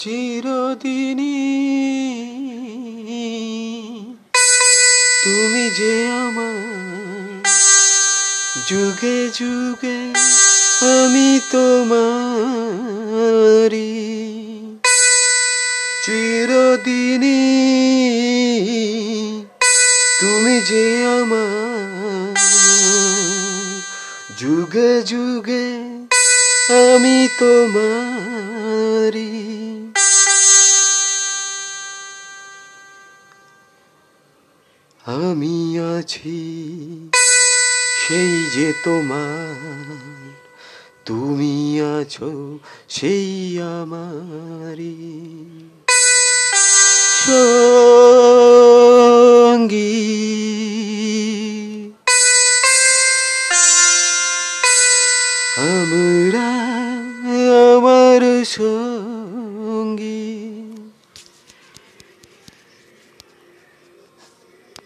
চিরদিনই। তুমি যে আমার যুগে যুগে আমি তোমারি চিরদিনই তুমি যে আমার যুগে যুগে আমি তোমারি। আমি আছি সেই যে তোমার তুমি আছো সেই আমারি। আমরা আমার সঙ্গী